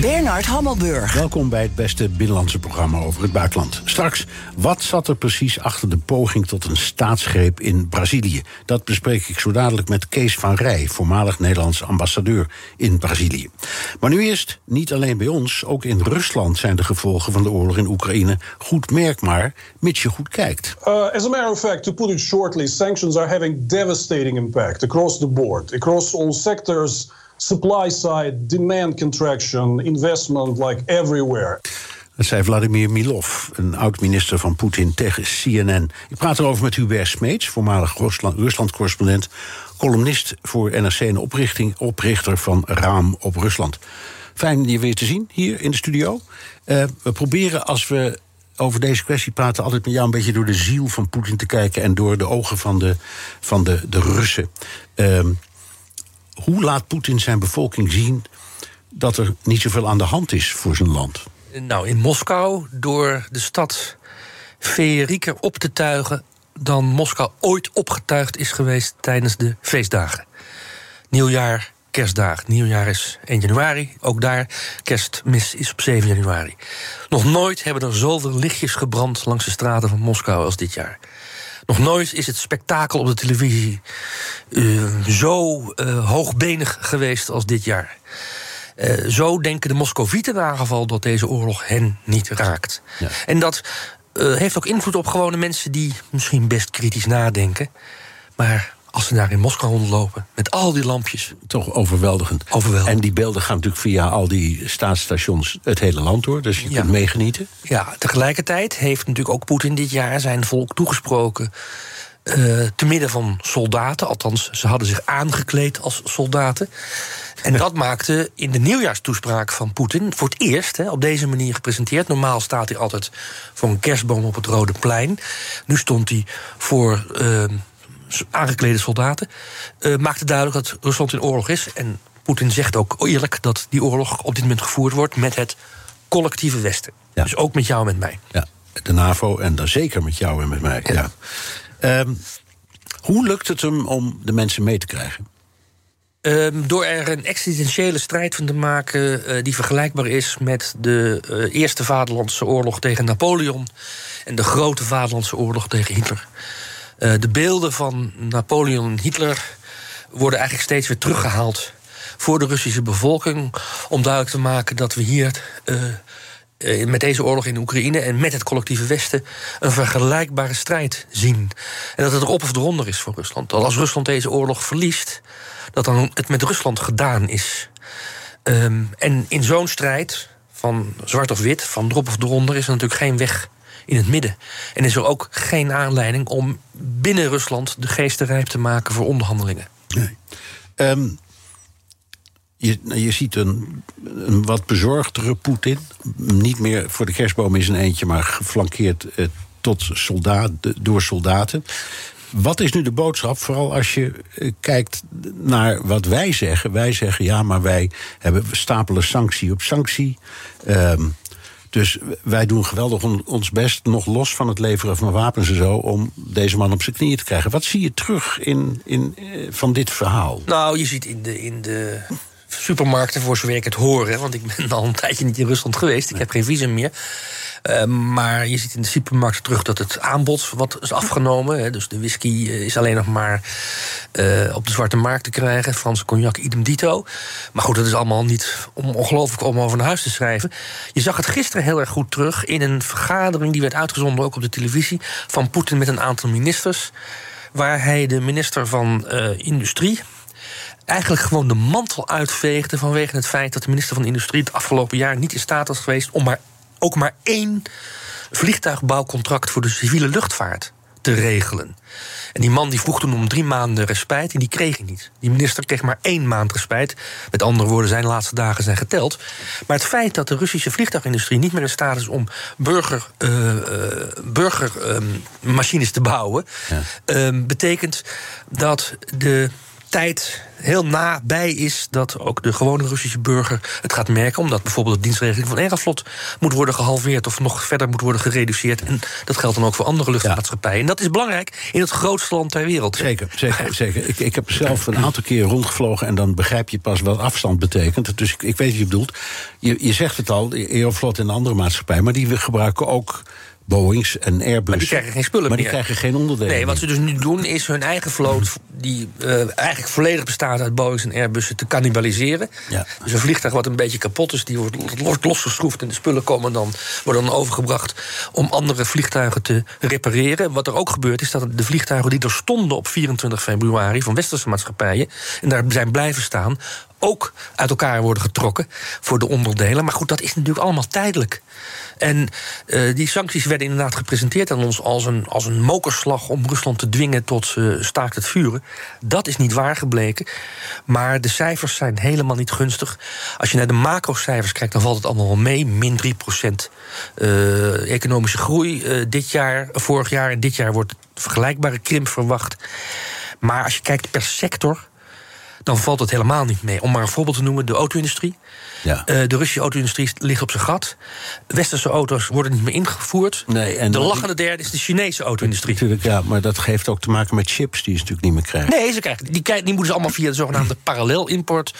Bernard Hammelburg. Welkom bij het beste binnenlandse programma over het buitenland. Straks, wat zat er precies achter de poging tot een staatsgreep in Brazilië? Dat bespreek ik zo dadelijk met Kees van Rij, voormalig Nederlands ambassadeur in Brazilië. Maar nu eerst, niet alleen bij ons, ook in Rusland zijn de gevolgen van de oorlog in Oekraïne goed merkbaar, mits je goed kijkt. Uh, as a matter of fact, to put it shortly, sanctions are having devastating impact across the board, across all sectors supply side, demand contraction, investment like everywhere. Dat zei Vladimir Milov, een oud-minister van Poetin, tegen CNN. Ik praat erover met Hubert Smeets, voormalig Rusland-correspondent... columnist voor NRC en oprichting, oprichter van Raam op Rusland. Fijn je weer te zien hier in de studio. Uh, we proberen als we over deze kwestie praten... altijd met jou een beetje door de ziel van Poetin te kijken... en door de ogen van de, van de, de Russen. Uh, hoe laat Poetin zijn bevolking zien dat er niet zoveel aan de hand is voor zijn land? Nou, in Moskou door de stad feerieker op te tuigen dan Moskou ooit opgetuigd is geweest tijdens de feestdagen. Nieuwjaar, kerstdag. Nieuwjaar is 1 januari, ook daar. Kerstmis is op 7 januari. Nog nooit hebben er zoveel lichtjes gebrand langs de straten van Moskou als dit jaar. Nog nooit is het spektakel op de televisie uh, zo uh, hoogbenig geweest als dit jaar. Uh, zo denken de Moscovieten in geval dat deze oorlog hen niet raakt. Ja. En dat heeft ook invloed op gewone mensen die misschien best kritisch nadenken. Maar als ze daar in Moskou rondlopen met al die lampjes. Toch overweldigend. overweldigend. En die beelden gaan natuurlijk via al die staatsstations het hele land door. Dus je ja. kunt meegenieten. Ja, tegelijkertijd heeft natuurlijk ook Poetin dit jaar zijn volk toegesproken. Uh, te midden van soldaten, althans, ze hadden zich aangekleed als soldaten. En dat maakte in de nieuwjaarstoespraak van Poetin voor het eerst hè, op deze manier gepresenteerd. Normaal staat hij altijd voor een kerstboom op het Rode Plein. Nu stond hij voor. Uh, aangeklede soldaten, uh, maakte duidelijk dat Rusland in oorlog is. En Poetin zegt ook eerlijk dat die oorlog op dit moment gevoerd wordt met het collectieve Westen. Ja. Dus ook met jou en met mij. Ja, de NAVO en dan zeker met jou en met mij. Ja. ja. Um, hoe lukt het hem om de mensen mee te krijgen? Um, door er een existentiële strijd van te maken uh, die vergelijkbaar is met de uh, Eerste Vaderlandse Oorlog tegen Napoleon en de Grote Vaderlandse Oorlog tegen Hitler. Uh, de beelden van Napoleon en Hitler worden eigenlijk steeds weer teruggehaald voor de Russische bevolking. Om duidelijk te maken dat we hier. Uh, met deze oorlog in Oekraïne en met het collectieve Westen een vergelijkbare strijd zien. En dat het erop of eronder is voor Rusland. Dat als Rusland deze oorlog verliest, dat dan het met Rusland gedaan is. Um, en in zo'n strijd, van zwart of wit, van erop of eronder, is er natuurlijk geen weg in het midden. En is er ook geen aanleiding om binnen Rusland de geesten rijp te maken voor onderhandelingen. Nee. Um, je, je ziet een, een wat bezorgdere Poetin. Niet meer voor de kerstboom is een eentje, maar geflankeerd eh, tot soldaat, door soldaten. Wat is nu de boodschap, vooral als je eh, kijkt naar wat wij zeggen? Wij zeggen ja, maar wij hebben stapelen sanctie op sanctie. Um, dus wij doen geweldig ons best, nog los van het leveren van wapens en zo, om deze man op zijn knieën te krijgen. Wat zie je terug in, in, eh, van dit verhaal? Nou, je ziet in de, in de supermarkten, voor zover ik het hoor, want ik ben al een tijdje niet in Rusland geweest, ik heb geen visum meer. Uh, maar je ziet in de supermarkten terug dat het aanbod wat is afgenomen. Hè, dus de whisky is alleen nog maar uh, op de zwarte markt te krijgen. Franse cognac idem dito. Maar goed, dat is allemaal niet om, ongelooflijk om over naar huis te schrijven. Je zag het gisteren heel erg goed terug in een vergadering die werd uitgezonden, ook op de televisie, van Poetin met een aantal ministers. Waar hij de minister van uh, Industrie, eigenlijk gewoon de mantel uitveegde vanwege het feit dat de minister van Industrie het afgelopen jaar niet in staat was geweest om maar ook maar één vliegtuigbouwcontract voor de civiele luchtvaart te regelen. En die man die vroeg toen om drie maanden respijt en die kreeg hij niet. Die minister kreeg maar één maand respijt. Met andere woorden, zijn laatste dagen zijn geteld. Maar het feit dat de Russische vliegtuigindustrie niet meer in staat is om burger, uh, burgermachines te bouwen, ja. Ehm, betekent dat de tijd heel nabij is dat ook de gewone Russische burger het gaat merken. Omdat bijvoorbeeld de dienstregeling van Aeroflot moet worden gehalveerd of nog verder moet worden gereduceerd. En dat geldt dan ook voor andere luchtvaartmaatschappijen. En dat is belangrijk in het grootste land ter wereld. Zeker, zeker, zeker. Ik, ik heb zelf een aantal keer rondgevlogen en dan begrijp je pas wat afstand betekent. Dus ik, ik weet wat je bedoelt. Je, je zegt het al, Aeroflot en andere maatschappijen, maar die gebruiken ook Boeings en Airbus. Maar die krijgen geen spullen Maar meer. die krijgen geen onderdelen Nee, wat ze dus nu doen is hun eigen vloot... die uh, eigenlijk volledig bestaat uit Boeings en Airbussen... te cannibaliseren. Ja. Dus een vliegtuig wat een beetje kapot is... die wordt, wordt losgeschroefd en de spullen komen dan, worden dan overgebracht... om andere vliegtuigen te repareren. Wat er ook gebeurt is dat de vliegtuigen die er stonden... op 24 februari van westerse maatschappijen... en daar zijn blijven staan ook uit elkaar worden getrokken voor de onderdelen. Maar goed, dat is natuurlijk allemaal tijdelijk. En uh, die sancties werden inderdaad gepresenteerd aan ons als een, als een mokerslag om Rusland te dwingen tot uh, staakt het vuren. Dat is niet waar gebleken. Maar de cijfers zijn helemaal niet gunstig. Als je naar de macrocijfers kijkt, dan valt het allemaal wel mee. Min 3 procent uh, economische groei dit jaar, vorig jaar en dit jaar wordt vergelijkbare krimp verwacht. Maar als je kijkt per sector dan valt het helemaal niet mee. Om maar een voorbeeld te noemen, de auto-industrie. Ja. Uh, de Russische auto-industrie ligt op zijn gat. Westerse auto's worden niet meer ingevoerd. Nee, en de lachende derde is de Chinese auto-industrie. Natuurlijk, ja, maar dat heeft ook te maken met chips die ze natuurlijk niet meer krijgen. Nee, ze krijgen, die, die moeten ze allemaal via de zogenaamde parallelimport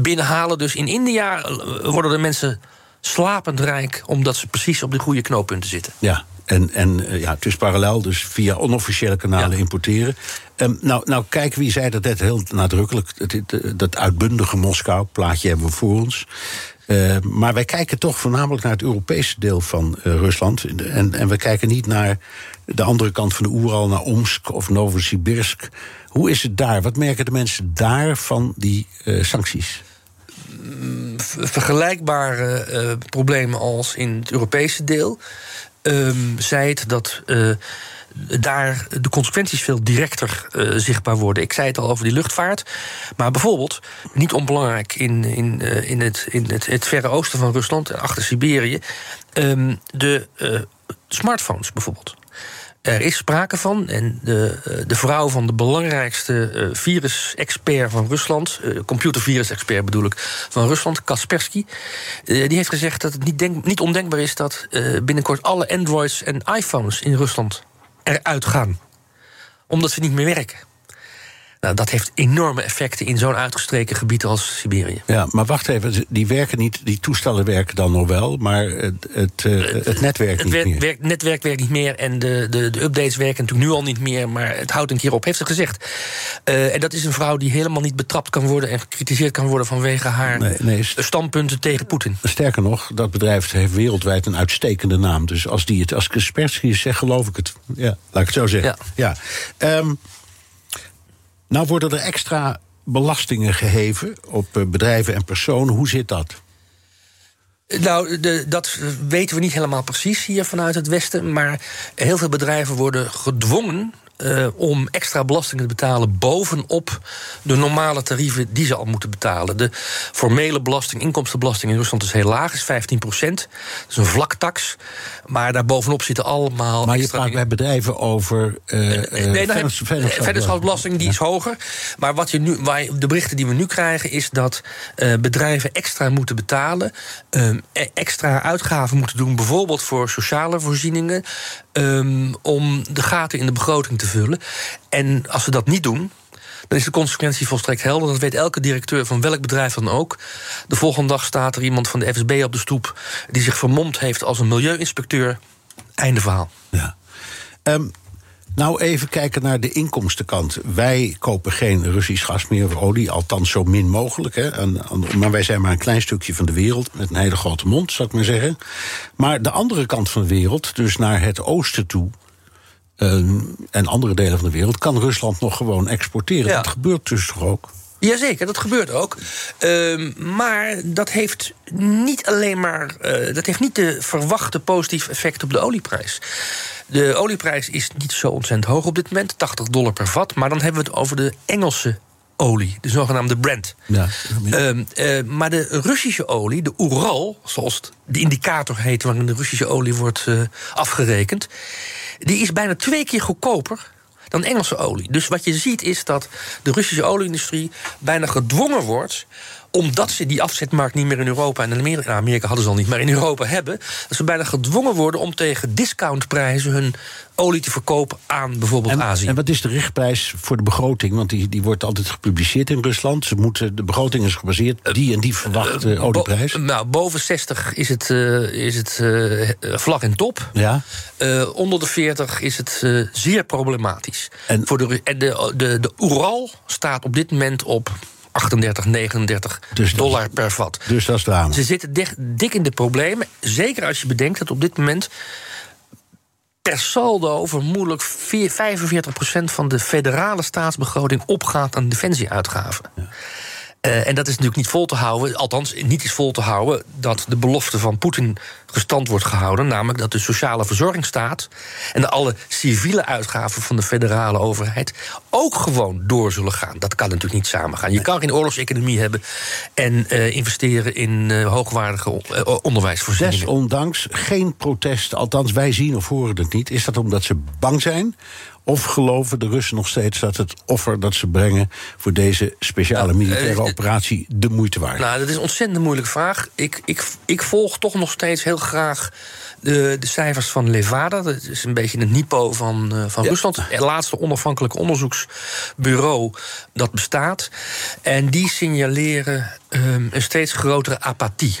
binnenhalen. Dus in India worden de mensen slapend rijk... omdat ze precies op de goede knooppunten zitten. Ja, en, en uh, ja, het is parallel, dus via onofficiële kanalen ja. importeren. Um, nou, nou, kijk, wie zei dat net heel nadrukkelijk. Het, het, dat uitbundige Moskou, plaatje hebben we voor ons. Uh, maar wij kijken toch voornamelijk naar het Europese deel van uh, Rusland. En, en we kijken niet naar de andere kant van de Oeral, naar Omsk of Novosibirsk. Hoe is het daar? Wat merken de mensen daar van die uh, sancties? Vergelijkbare uh, problemen als in het Europese deel. Um, zei het dat uh, daar de consequenties veel directer uh, zichtbaar worden. Ik zei het al over die luchtvaart. Maar bijvoorbeeld, niet onbelangrijk in, in, uh, in, het, in het, het verre oosten van Rusland, achter Siberië, um, de smartphones bijvoorbeeld. Er is sprake van, en de, de vrouw van de belangrijkste uh, virus-expert van Rusland, uh, computervirus-expert bedoel ik, van Rusland, Kaspersky, die heeft gezegd dat het niet, denk, niet ondenkbaar is dat binnenkort alle Androids en iPhones in Rusland eruit gaan. Omdat ze niet meer werken. Nou, dat heeft enorme effecten in zo'n uitgestreken gebied als Siberië. Ja, maar wacht even, die werken niet, die toestellen werken dan nog wel, maar het, het, uh, het netwerk het niet meer. Het netwerk werkt niet meer en de, de, de updates werken natuurlijk nu al niet meer, maar het houdt een keer op, heeft ze gezegd. Uh, en dat is een vrouw die helemaal niet betrapt kan worden en gecritiseerd kan worden vanwege haar nee, nee, standpunten tegen Poetin. Sterker nog, dat bedrijf heeft wereldwijd een uitstekende naam. Dus als die het als Kaspersky zegt, geloof ik het. Ja, laat ik het zo zeggen. Ja. ja. Um, nou worden er extra belastingen geheven op bedrijven en personen. Hoe zit dat? Nou, dat weten we niet helemaal precies hier vanuit het Westen. Maar heel veel bedrijven worden gedwongen uh, om extra belastingen te betalen bovenop de normale tarieven die ze al moeten betalen. De formele belasting, inkomstenbelasting in Rusland is heel laag, is 15 procent. Dat is een vlaktax. Maar daarbovenop zitten allemaal. Maar je praat bij bedrijven over. Uh, nee, dan heb, vennootschapsbelasting die is hoger. Maar wat je nu, waar, de berichten die we nu krijgen, is dat uh, bedrijven extra moeten betalen. Um, extra uitgaven moeten doen, bijvoorbeeld voor sociale voorzieningen. Um, om de gaten in de begroting te vullen. En als ze dat niet doen, dan is de consequentie volstrekt helder. Dat weet elke directeur van welk bedrijf dan ook. De volgende dag staat er iemand van de FSB op de stoep... die zich vermomd heeft als een milieuinspecteur. Einde verhaal. Ja. Um, nou, even kijken naar de inkomstenkant. Wij kopen geen Russisch gas meer of olie, althans zo min mogelijk. Hè. En, maar wij zijn maar een klein stukje van de wereld, met een hele grote mond, zou ik maar zeggen. Maar de andere kant van de wereld, dus naar het oosten toe... Uh, en andere delen van de wereld, kan Rusland nog gewoon exporteren. Ja. Dat gebeurt dus toch ook? Jazeker, dat gebeurt ook. Ehm, maar dat heeft niet alleen maar. eh, dat heeft niet de verwachte positieve effect op de olieprijs. De olieprijs is niet zo ontzettend hoog op dit moment, 80 dollar per vat. Maar dan hebben we het over de Engelse olie, de zogenaamde Brent. Ja. Ehm, eh, maar de Russische olie, de Ural, zoals het de indicator heet waarin de Russische olie wordt eh, afgerekend, die is bijna twee keer goedkoper dan Engelse olie. Dus wat je ziet is dat de Russische olieindustrie bijna gedwongen wordt omdat ze die afzetmarkt niet meer in Europa en in Amerika, nou, Amerika hadden ze al niet, maar in Europa hebben, dat ze bijna gedwongen worden om tegen discountprijzen hun olie te verkopen aan bijvoorbeeld En, Azië. en wat is de richtprijs voor de begroting? Want die, die wordt altijd gepubliceerd in Rusland. Ze moeten, de begroting is gebaseerd die en die verwachte olieprijs. Bo- nou, boven 60 is het, eh, is het eh, vlag en top. Ja. Eh, onder de 40 is het eh, zeer problematisch. En- Voor de, de, de, de Ural staat op dit moment op 38, 39 Dus dat- dollar per vat. Dus dat is drama. Ze zitten dik, dik in de problemen. Zeker als je bedenkt dat op dit moment per saldo vermoedelijk 4 45% van de federale staatsbegroting opgaat aan defensieuitgaven. Eh, en dat is natuurlijk niet vol te houden, althans niet is vol te houden dat de belofte van Poetin gestand wordt gehouden, namelijk dat de sociale verzorgingsstaat en alle civiele uitgaven van de federale overheid ook gewoon door zullen gaan. Dat kan natuurlijk niet samengaan. Je kan geen oorlogseconomie hebben en eh, investeren in eh, hoogwaardige onderwijsvoorzieningen. Desondanks geen protest, althans wij zien of horen het niet. Is dat omdat ze bang zijn? Of geloven de Russen nog steeds dat het offer dat ze brengen voor deze speciale Nou, militaire eh, operatie de moeite waard is? Nou, dat is een ontzettend moeilijke vraag. Ik, ik, ik volg toch nog steeds heel graag de, de cijfers van Levada. Dat is een beetje het NIPO van, eh, van Rusland. Het laatste onafhankelijke onderzoeksbureau dat bestaat. En die signaleren ehm, een steeds grotere apathie.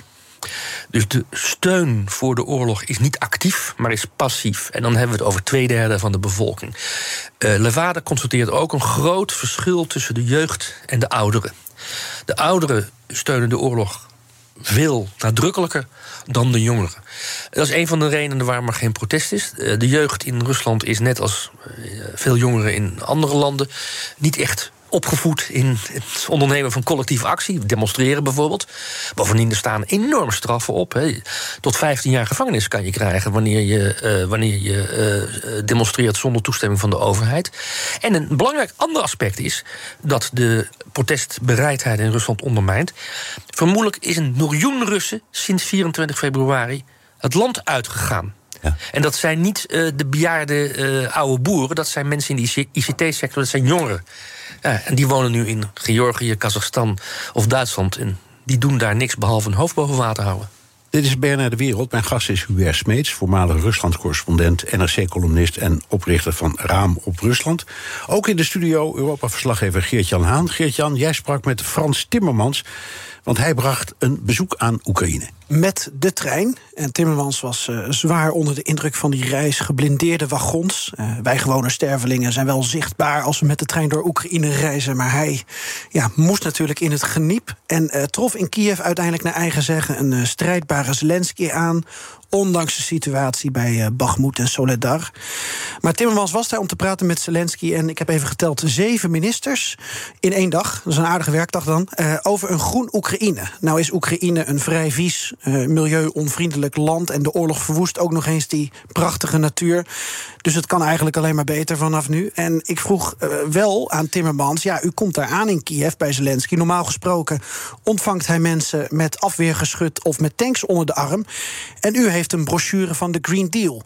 Dus de steun voor de oorlog is niet actief, maar is passief. En dan hebben we het over twee derde van de bevolking. Levada constateert ook een groot verschil tussen de jeugd en de ouderen. De ouderen steunen de oorlog veel nadrukkelijker dan de jongeren. Dat is een van de redenen waarom er geen protest is. Eh, De jeugd in Rusland is net als eh, veel jongeren in andere landen niet echt opgevoed in het ondernemen van collectieve actie, demonstreren bijvoorbeeld. Bovendien er staan enorme straffen op. Hè. Tot 15 jaar gevangenis kan je krijgen wanneer je, eh, wanneer je eh, demonstreert zonder toestemming van de overheid. En een belangrijk ander aspect is dat de protestbereidheid in Rusland ondermijnt. Vermoedelijk is een miljoen Russen sinds 24 februari het land uitgegaan. Ja. En dat zijn niet eh, de bejaarde eh, oude boeren, dat zijn mensen in de ICT-sector, dat zijn jongeren. En die wonen nu in Georgië, Kazachstan of Duitsland. En die doen daar niks behalve een hoofd boven water houden. Dit is BNR De Wereld. Mijn gast is Hubert Smeets, voormalig Rusland-correspondent, NRC-columnist en oprichter van Raam op Rusland. Ook in de studio Europa-verslaggever Geert-Jan Haan. Geert-Jan, jij sprak met Frans Timmermans, want hij bracht een bezoek aan Oekraïne. met de trein. En Timmermans was eh, zwaar onder de indruk van die reis. Geblindeerde wagons. Eh, wij gewone stervelingen zijn wel zichtbaar als we met de trein door Oekraïne reizen. Maar hij ja, moest natuurlijk in het geniep. En eh, trof in Kiev uiteindelijk naar eigen zeggen een strijdbare Zelensky aan. Ondanks de situatie bij eh Bakhmut en Soledar. Maar Timmermans was daar om te praten met Zelensky. En ik heb even geteld: zeven ministers in één dag. Dat is een aardige werkdag dan. eh, over een groen Oekraïne. Nou is Oekraïne een vrij vies, eh, milieu-onvriendelijk land. En de oorlog verwoest ook nog eens die prachtige natuur. Dus het kan eigenlijk alleen maar beter vanaf nu. En ik vroeg eh, wel aan Timmermans: ja, u komt daar aan in Kiev bij Zelensky. Normaal gesproken ontvangt hij mensen met afweergeschut of met tanks onder de arm. En u heeft een brochure van de Green Deal.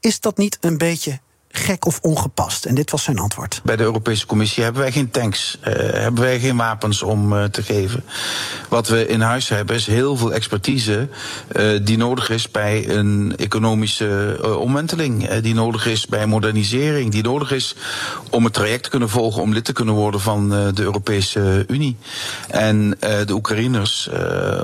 Is dat niet een beetje gek of ongepast? En dit was zijn antwoord. Bij de Europese Commissie hebben wij geen tanks, eh, hebben wij geen wapens om eh, te geven. Wat we in huis hebben is heel veel expertise eh, die nodig is bij een economische omwenteling, die nodig is bij modernisering, die nodig is om het traject te kunnen volgen om lid te kunnen worden van de Europese Unie. En de Oekraïners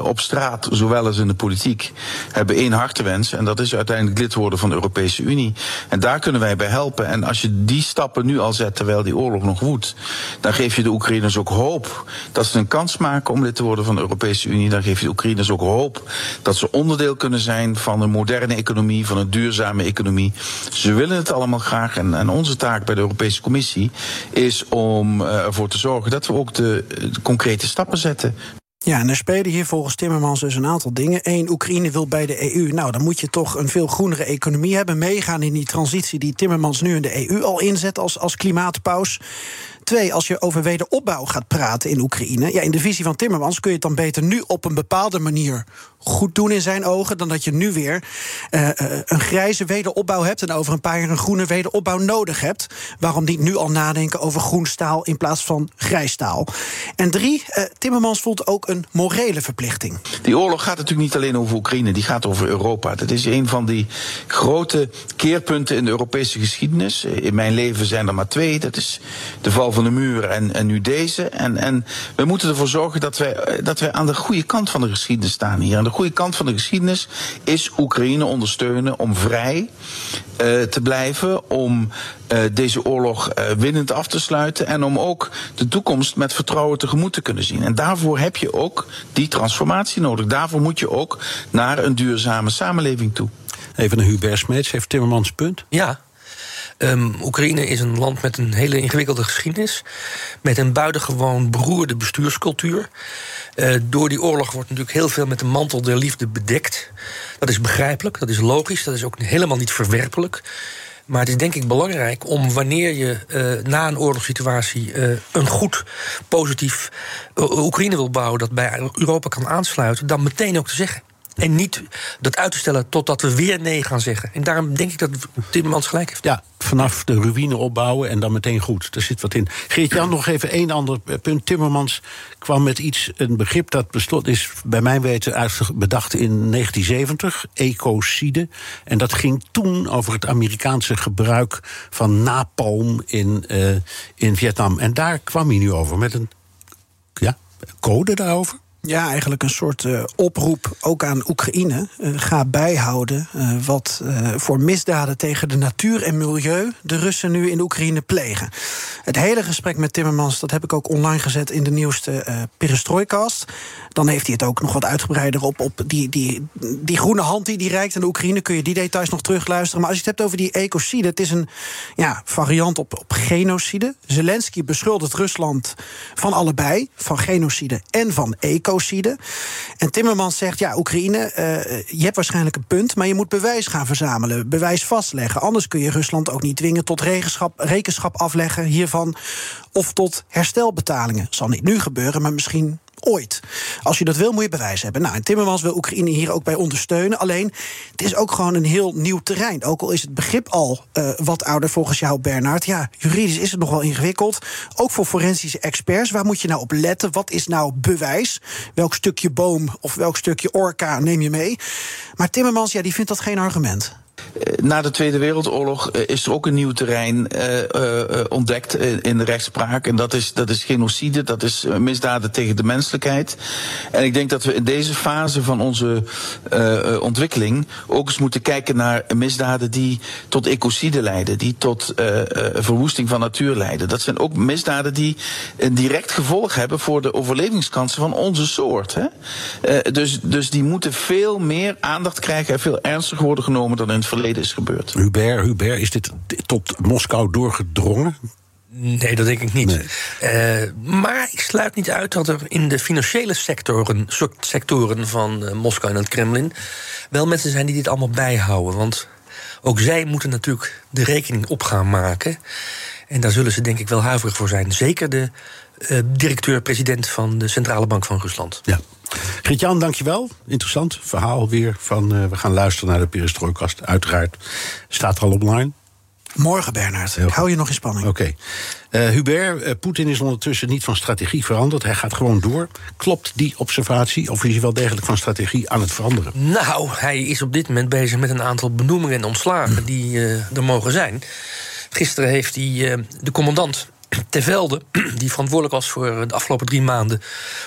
op straat, zowel als in de politiek, hebben één hartewens en dat is uiteindelijk lid worden van de Europese Unie. En daar kunnen wij bij helpen. En als je die stappen nu al zet terwijl die oorlog nog woedt, dan geef je de Oekraïners ook hoop dat ze een kans maken om lid te worden van de Europese Unie. Dan geef je de Oekraïners ook hoop dat ze onderdeel kunnen zijn van een moderne economie, van een duurzame economie. Ze willen het allemaal graag. En, en onze taak bij de Europese Commissie is om uh, ervoor te zorgen dat we ook de, de concrete stappen zetten. Ja, en er spelen hier volgens Timmermans dus een aantal dingen. Eén, Oekraïne wil bij de EU. Nou, dan moet je toch een veel groenere economie hebben. Meegaan in die transitie die Timmermans nu in de EU al inzet als, als klimaatpaus. Twee, als je over wederopbouw gaat praten in Oekraïne. Ja, in de visie van Timmermans kun je het dan beter nu op een bepaalde manier goed doen in zijn ogen. dan dat je nu weer uh, een grijze wederopbouw hebt. en over een paar jaar een groene wederopbouw nodig hebt. Waarom niet nu al nadenken over groen staal in plaats van grijs staal? En drie, uh, Timmermans voelt ook een morele verplichting. Die oorlog gaat natuurlijk niet alleen over Oekraïne, die gaat over Europa. Dat is een van die grote keerpunten in de Europese geschiedenis. In mijn leven zijn er maar twee. Dat is de val van de muur en, en nu deze. En, en we moeten ervoor zorgen dat wij, dat wij aan de goede kant van de geschiedenis staan hier. Aan de goede kant van de geschiedenis is Oekraïne ondersteunen om vrij uh, te blijven, om uh, deze oorlog uh, winnend af te sluiten en om ook de toekomst met vertrouwen tegemoet te kunnen zien. En daarvoor heb je ook die transformatie nodig. Daarvoor moet je ook naar een duurzame samenleving toe. Even een Hubert Smeets, heeft Timmermans punt? Ja, Um, Oekraïne is een land met een hele ingewikkelde geschiedenis. Met een buitengewoon beroerde bestuurscultuur. Uh, door die oorlog wordt natuurlijk heel veel met de mantel der liefde bedekt. Dat is begrijpelijk, dat is logisch, dat is ook helemaal niet verwerpelijk. Maar het is denk ik belangrijk om wanneer je uh, na een oorlogssituatie uh, een goed, positief Oekraïne wil bouwen dat bij Europa kan aansluiten, dan meteen ook te zeggen. En niet dat uit te stellen totdat we weer nee gaan zeggen. En daarom denk ik dat Timmermans gelijk heeft. Ja, vanaf de ruïne opbouwen en dan meteen goed. Er zit wat in. Geert-Jan, nog even één ander punt. Timmermans kwam met iets, een begrip dat bestond, is bij mijn weten bedacht in 1970, ecocide. En dat ging toen over het Amerikaanse gebruik van napalm in, uh, in Vietnam. En daar kwam hij nu over met een ja, code daarover. Ja, eigenlijk een soort uh, oproep ook aan Oekraïne. Uh, ga bijhouden uh, wat voor misdaden tegen de natuur en milieu de Russen nu in Oekraïne plegen. Het hele gesprek met Timmermans, dat heb ik ook online gezet in de nieuwste Perestroikast. Dan heeft hij het ook nog wat uitgebreider op, op die, die, die groene hand die hij reikt aan de Oekraïne. Kun je die details nog terugluisteren. Maar als je het hebt over die ecocide, het is een ja, variant op, op genocide. Zelensky beschuldigt Rusland van allebei, van genocide en van En Timmermans zegt: ja, Oekraïne, uh, je hebt waarschijnlijk een punt, maar je moet bewijs gaan verzamelen, bewijs vastleggen. Anders kun je Rusland ook niet dwingen tot rekenschap afleggen hiervan of tot herstelbetalingen. Zal niet nu gebeuren, maar misschien ooit. Als je dat wil, moet je bewijs hebben. Nou, en Timmermans wil Oekraïne hier ook bij ondersteunen. Alleen, het is ook gewoon een heel nieuw terrein. Ook al is het begrip al uh, wat ouder volgens jou, Bernard. Ja, juridisch is het nog wel ingewikkeld. Ook voor forensische experts. Waar moet je nou op letten? Wat is nou bewijs? Welk stukje boom of welk stukje orka neem je mee? Maar Timmermans, ja, die vindt dat geen argument. Na de Tweede Wereldoorlog is er ook een nieuw terrein uh, ontdekt in de rechtspraak. En dat is, dat is genocide, dat is misdaden tegen de menselijkheid. En ik denk dat we in deze fase van onze ontwikkeling ook eens moeten kijken naar misdaden die tot ecocide leiden, die tot verwoesting van natuur leiden. Dat zijn ook misdaden die een direct gevolg hebben voor de overlevingskansen van onze soort. Hè? dus, dus die moeten veel meer aandacht krijgen en veel ernstiger worden genomen dan in het verleden is gebeurd. Hubert, Hubert, is dit tot Moskou doorgedrongen? Nee, dat denk ik niet. Nee. Uh, maar ik sluit niet uit dat er in de financiële sectoren, sectoren van uh, Moskou en het Kremlin wel mensen zijn die dit allemaal bijhouden. Want ook zij moeten natuurlijk de rekening op gaan maken. En daar zullen ze denk ik wel huiverig voor zijn. Zeker de uh, directeur-president van de Centrale Bank van Rusland. Ja. Gert-Jan, dankjewel. Interessant verhaal weer. Van, uh, we gaan luisteren naar de perestrooikast. Uiteraard staat er al online. Morgen, Bernard. Ik hou je nog in spanning. Oké. Okay. Uh, Hubert, uh, Poetin is ondertussen niet van strategie veranderd. Hij gaat gewoon door. Klopt die observatie? Of is hij wel degelijk van strategie aan het veranderen? Nou, hij is op dit moment bezig met een aantal benoemingen en ontslagen... die uh, er mogen zijn. Gisteren heeft hij de commandant Tevelde, die verantwoordelijk was voor de afgelopen drie maanden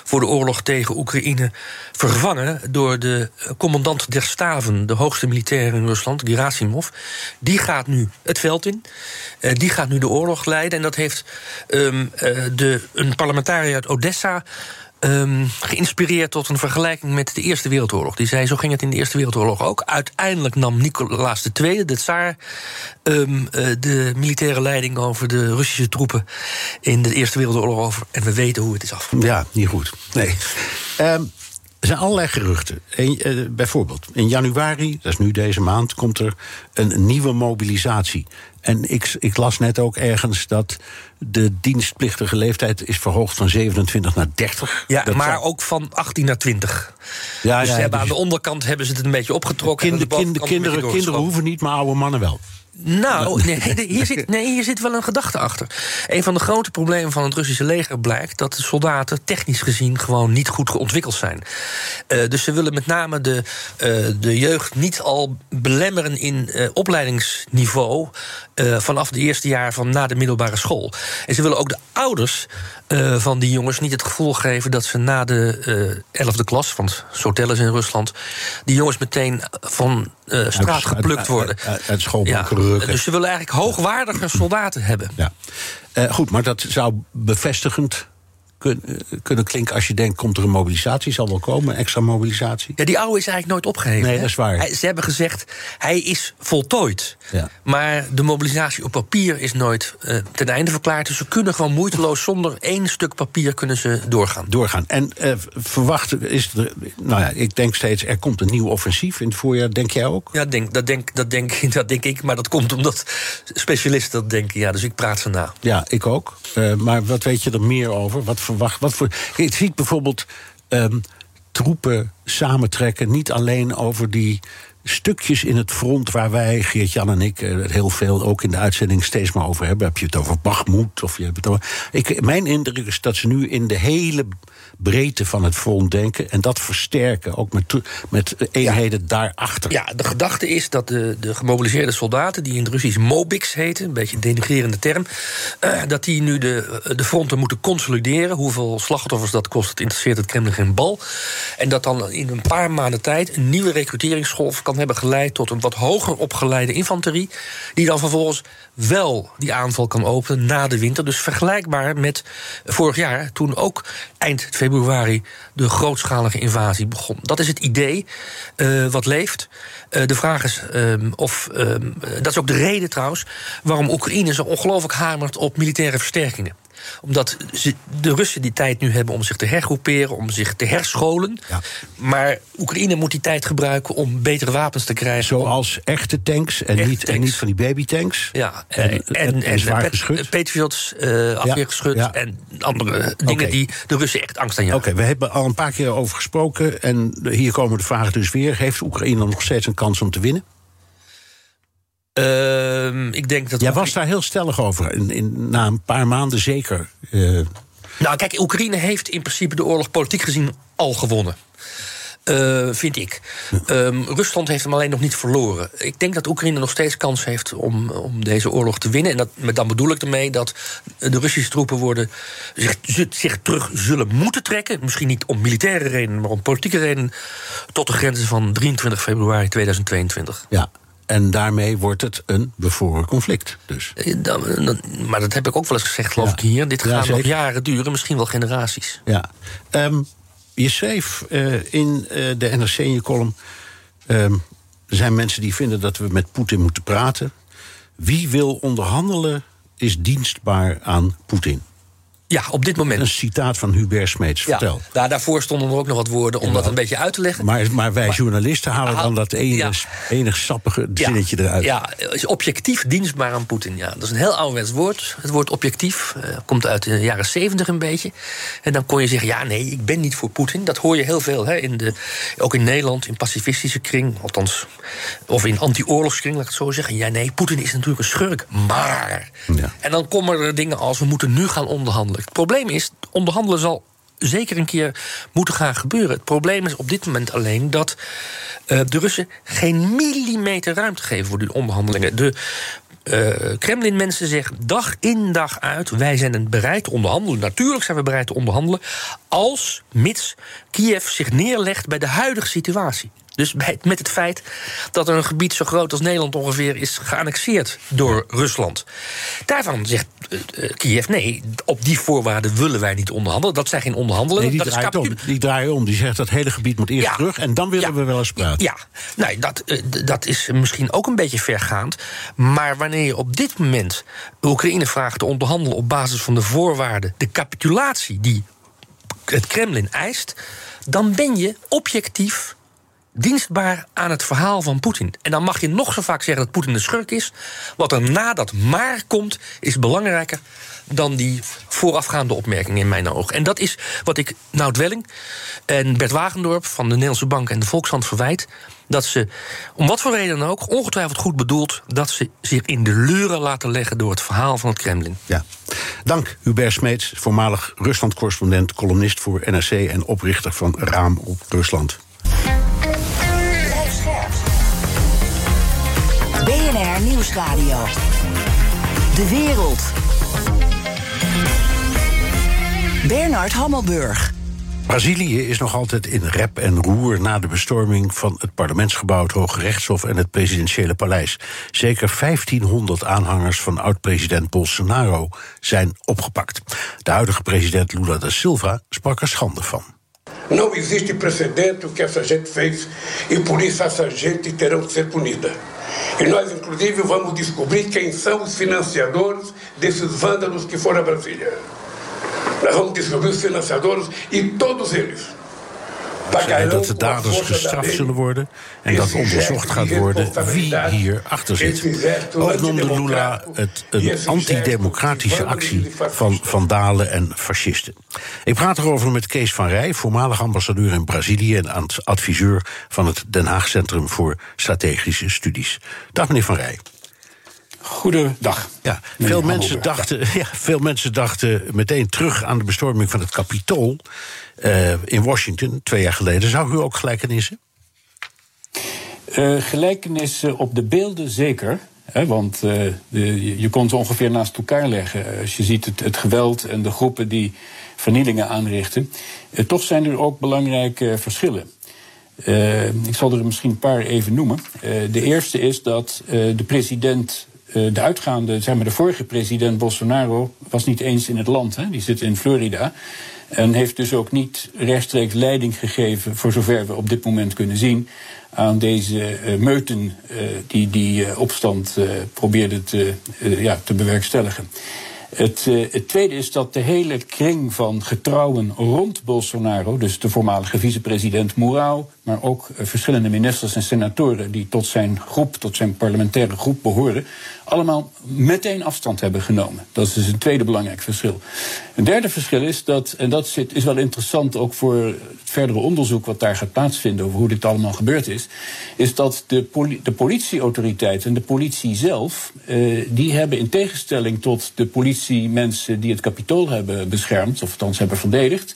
voor de oorlog tegen Oekraïne, vervangen door de commandant der staven, de hoogste militair in Rusland, Gerasimov. Die gaat nu het veld in. Uh, die gaat nu de oorlog leiden. En dat heeft um, uh, de, een parlementariër uit Odessa um, geïnspireerd tot een vergelijking met de Eerste Wereldoorlog. Die zei, zo ging het in de Eerste Wereldoorlog ook. Uiteindelijk nam Nicolaas II, de tsaar, um, uh, de militaire leiding over de Russische troepen in de Eerste Wereldoorlog over. En we weten hoe het is afgelopen. Ja, niet goed. Nee. Um, er zijn allerlei geruchten. En, uh, bijvoorbeeld, in januari, dat is nu deze maand, komt er een nieuwe mobilisatie. En ik, ik, las net ook ergens dat de dienstplichtige leeftijd is verhoogd van 27 naar 30. Ja, dat maar zou... ook van 18 naar 20. Ja, dus ja, hebben dus aan de onderkant hebben ze het een beetje opgetrokken. Kinder, kinder, kinderen, kinderen hoeven niet, maar oude mannen wel. Nou, nee, hier, zit, nee, hier zit wel een gedachte achter. Een van de grote problemen van het Russische leger blijkt dat de soldaten technisch gezien gewoon niet goed ontwikkeld zijn. Uh, dus ze willen met name de, uh, de jeugd niet al belemmeren in uh, opleidingsniveau. vanaf de eerste jaar van na de middelbare school. En ze willen ook de ouders van die jongens niet het gevoel geven dat ze na de 11e klas, want zo tellen ze in Rusland, die jongens meteen van straat uit, geplukt worden. Uit, uit, uit school ja. Dus ze willen eigenlijk hoogwaardige soldaten hebben. Ja. Uh, goed, maar dat zou bevestigend kunnen klinken als je denkt: komt er een mobilisatie? Zal wel komen, een extra mobilisatie? Ja, die oude is eigenlijk nooit opgeheven. Nee, dat is waar. Hij, ze hebben gezegd: hij is voltooid. Ja. Maar de mobilisatie op papier is nooit uh, ten einde verklaard. Dus ze kunnen gewoon moeiteloos zonder één stuk papier kunnen ze doorgaan. Doorgaan. En uh, verwachten is er. Nou ja, ik denk steeds: er komt een nieuw offensief in het voorjaar. Denk jij ook? Ja, denk, dat, denk, dat, denk, dat denk ik. Maar dat komt omdat specialisten dat denken. Ja, dus ik praat ze na. Ja, ik ook. Uh, maar wat weet je er meer over? Wat verwacht. Wat voor. Je ziet bijvoorbeeld um, troepen samentrekken, niet alleen over die stukjes in het front waar wij, Geert-Jan en ik, heel veel ook in de uitzending steeds maar over hebben. Heb je het over Bachmoed? Of je hebt het over. Ik, mijn indruk is dat ze nu in de hele breedte van het front denken en dat versterken, ook met, met eenheden ja. daarachter. Ja, de gedachte is dat de, de gemobiliseerde soldaten, die in het Russisch Mobiks heten, een beetje een denigrerende term, uh, dat die nu de, de fronten moeten consolideren. Hoeveel slachtoffers dat kost, dat interesseert het Kremlin geen bal. En dat dan in een paar maanden tijd een nieuwe recruteringsgolf kan hebben geleid tot een wat hoger opgeleide infanterie, die dan vervolgens wel die aanval kan openen na de winter. Dus vergelijkbaar met vorig jaar, toen ook eind februari de grootschalige invasie begon. Dat is het idee uh, wat leeft. Uh, de vraag is um, of. Um, dat is ook de reden trouwens waarom Oekraïne zo ongelooflijk hamert op militaire versterkingen omdat ze, de Russen die tijd nu hebben om zich te hergroeperen, om zich te herscholen. Ja. Maar Oekraïne moet die tijd gebruiken om betere wapens te krijgen. Zoals echte tanks en, echte niet, tanks. en niet van die babytanks. Ja, en, en, en, en, zwaar geschut. Patriots, uh, afweergeschut ja, ja. en andere dingen die de Russen echt angst aan jagen. Oké, okay, we hebben al een paar keer over gesproken. En hier komen de vragen dus weer. Heeft Oekraïne nog steeds een kans om te winnen? Uh, ik denk dat Jij was daar heel stellig over, in, in, na een paar maanden zeker. Uh... Nou, kijk, Oekraïne heeft in principe de oorlog politiek gezien al gewonnen. Uh, vind ik. Um, Rusland heeft hem alleen nog niet verloren. Ik denk dat Oekraïne nog steeds kans heeft om, om deze oorlog te winnen. En dat, maar dan bedoel ik ermee dat de Russische troepen worden, zich, zich terug zullen moeten trekken. Misschien niet om militaire redenen, maar om politieke redenen. Tot de grenzen van 23 februari 2022. Ja. En daarmee wordt het een bevroren conflict. Dus. Dan, dan, maar dat heb ik ook wel eens gezegd, geloof ja. ik hier. Dit gaat ja, nog jaren duren, misschien wel generaties. Ja. Um, je schreef uh, in uh, de NRC in je column... Um, er zijn mensen die vinden dat we met Poetin moeten praten. Wie wil onderhandelen is dienstbaar aan Poetin. Ja, op dit moment. Een citaat van Hubert Smeets. Vertel. Ja, nou, daarvoor stonden er ook nog wat woorden om ja, dat een beetje uit te leggen. Maar, maar wij maar, journalisten halen haal, dan dat enig, ja. enig sappige zinnetje eruit. Ja, is objectief dienstbaar aan Poetin. Ja, dat is een heel ouderwets woord. Het woord objectief uh, komt uit de jaren zeventig een beetje. En dan kon je zeggen, ja, nee, ik ben niet voor Poetin. Dat hoor je heel veel, hè, in de, ook in Nederland, in pacifistische kring. Althans, of in anti-oorlogskring, laat ik het zo zeggen. Ja, nee, Poetin is natuurlijk een schurk. Maar... En dan komen er dingen als, we moeten nu gaan onderhandelen. Het probleem is, onderhandelen zal zeker een keer moeten gaan gebeuren. Het probleem is op dit moment alleen dat uh, de Russen geen millimeter ruimte geven voor die onderhandelingen. De uh, Kremlin-mensen zeggen dag in dag uit: wij zijn bereid te onderhandelen. Natuurlijk zijn we bereid te onderhandelen. Als, mits Kiev zich neerlegt bij de huidige situatie. Dus met het feit dat er een gebied zo groot als Nederland ongeveer is geannexeerd door Rusland. Daarvan zegt uh, Kiev: nee, op die voorwaarden willen wij niet onderhandelen. Dat zijn geen onderhandelen. Nee, die, dat draait om. die draaien om. Die zegt dat hele gebied moet eerst terug en dan willen we wel eens praten. Ja, nou, dat, uh, dat is misschien ook een beetje vergaand. Maar wanneer je op dit moment Oekraïne vraagt te onderhandelen op basis van de voorwaarden, de capitulatie die het Kremlin eist, dan ben je objectief dienstbaar aan het verhaal van Poetin. En dan mag je nog zo vaak zeggen dat Poetin een schurk is. Wat er na dat maar komt, is belangrijker dan die voorafgaande opmerking in mijn ogen. En dat is wat ik Nout Welling en Bert Wagendorp van de Nederlandse Bank en de Volkshand verwijt. Dat ze, om wat voor reden dan ook, ongetwijfeld goed bedoeld, dat ze zich in de luren laten leggen door het verhaal van het Kremlin. Ja. Dank, Hubert Smeets, voormalig Rusland-correspondent, columnist voor NRC en oprichter van Raam op Rusland. BNR Nieuwsradio. De wereld. Bernard Hammelburg. Brazilië is nog altijd in rep en roer na de bestorming van het parlementsgebouw, het Hoge Rechtshof en het presidentiële paleis. Zeker 1500 aanhangers van oud-president Bolsonaro zijn opgepakt. De huidige president Lula da Silva sprak er schande van. Não existe precedente o que essa gente fez e por isso essa gente terão que ser punida. E nós, inclusive, vamos descobrir quem são os financiadores desses vândalos que foram a Brasília. Nós vamos descobrir os financiadores e todos eles zei dat de daders gestraft zullen worden en dat onderzocht gaat worden wie hier achter zit. Ook noemde Lula het een antidemocratische actie van vandalen en fascisten. Ik praat erover met Kees van Rij, voormalig ambassadeur in Brazilië en adviseur van het Den Haag Centrum voor Strategische Studies. Dag meneer van Rij. Goedendag. Ja, veel mensen, dachten, ja, veel mensen dachten meteen terug aan de bestorming van het Capitool uh, in Washington twee jaar geleden. Zou u ook gelijkenissen? Uh, gelijkenissen op de beelden zeker. Hè, want uh, de, je kon ze ongeveer naast elkaar leggen. Als je ziet het, het geweld en de groepen die vernielingen aanrichten. toch zijn er ook belangrijke verschillen. ik zal er misschien een paar even noemen. de eerste is dat de president de uitgaande, zeg maar de vorige president Bolsonaro was niet eens in het land. Hè? Die zit in Florida. En heeft dus ook niet rechtstreeks leiding gegeven, voor zover we op dit moment kunnen zien, aan deze uh, meuten uh, die die opstand probeerde te, ja, te bewerkstelligen. Het, het, tweede is dat de hele kring van getrouwen rond Bolsonaro, dus de voormalige vicepresident Mourao, maar ook verschillende ministers en senatoren die tot zijn groep, tot zijn parlementaire groep behoren, allemaal meteen afstand hebben genomen. Dat is dus een tweede belangrijk verschil. Een derde verschil is dat, en dat zit, is wel interessant ook voor het verdere onderzoek wat daar gaat plaatsvinden over hoe dit allemaal gebeurd is, is dat de, poli de politieautoriteiten en de politie zelf, eh, die hebben in tegenstelling tot de politiemensen die het kapitool hebben beschermd, of althans hebben verdedigd,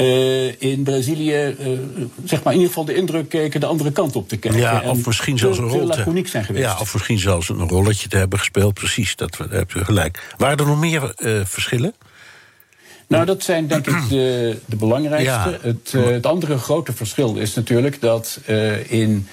uh, in Brazilië, uh, zeg maar in ieder geval de indruk keken de andere kant op te kijken. Ja, of misschien zelfs een rol te, zijn geweest. Ja, of misschien zelfs een rolletje te hebben gespeeld. Precies, dat heb je gelijk. Waren er nog meer uh, verschillen? Nou, dat zijn denk ik de, de belangrijkste. Ja. Het, het, andere grote verschil is natuurlijk dat in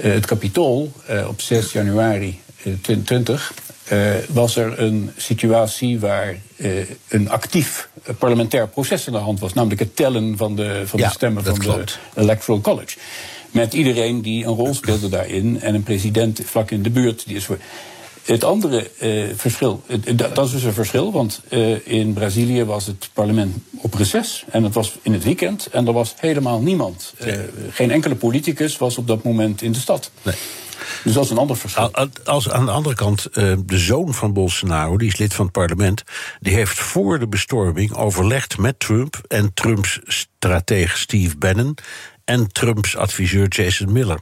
het Capitool op 6 januari 2020 uh, was er een situatie waar uh, een actief parlementair proces aan de hand was. Namelijk het tellen van de, van de stemmen van klopt. de Electoral College. Met iedereen die een rol speelde daarin. En een president vlak in de buurt. Die is voor. Het andere uh, verschil, dat is dus een verschil, want in Brazilië was het parlement op reces en het was in het weekend en er was helemaal niemand. Geen enkele politicus was op dat moment in de stad. Nee. Dus dat is een ander verschil. Als aan de andere kant uh, de zoon van Bolsonaro, die is lid van het parlement, die heeft voor de bestorming overlegd met Trump en Trumps stratege Steve Bannon en Trumps adviseur Jason Miller.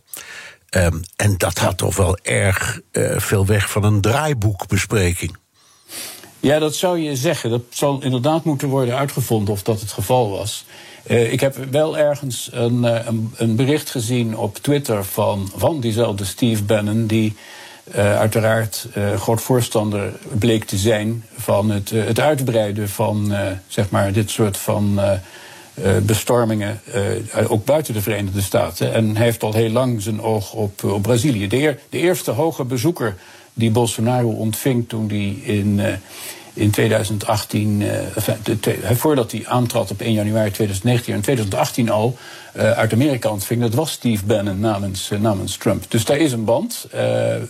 Um, en dat had toch wel erg uh, veel weg van een draaiboekbespreking. Ja, dat zou je zeggen. Dat zal inderdaad moeten worden uitgevonden of dat het geval was. Uh, ik heb wel ergens een, een, een, bericht gezien op Twitter van, van diezelfde Steve Bannon, die eh, uiteraard groot voorstander bleek te zijn van het, het uitbreiden van zeg maar dit soort van bestormingen, ook buiten de Verenigde Staten. En hij heeft al heel lang zijn oog op, op Brazilië. De, de eerste hoge bezoeker die Bolsonaro ontving toen hij in in 2018, uh, voordat hij aantrad op 1 januari 2019 en 2018 al uh, uit Amerika ontving, dat was Steve Bannon namens, namens Trump. Dus daar is een band,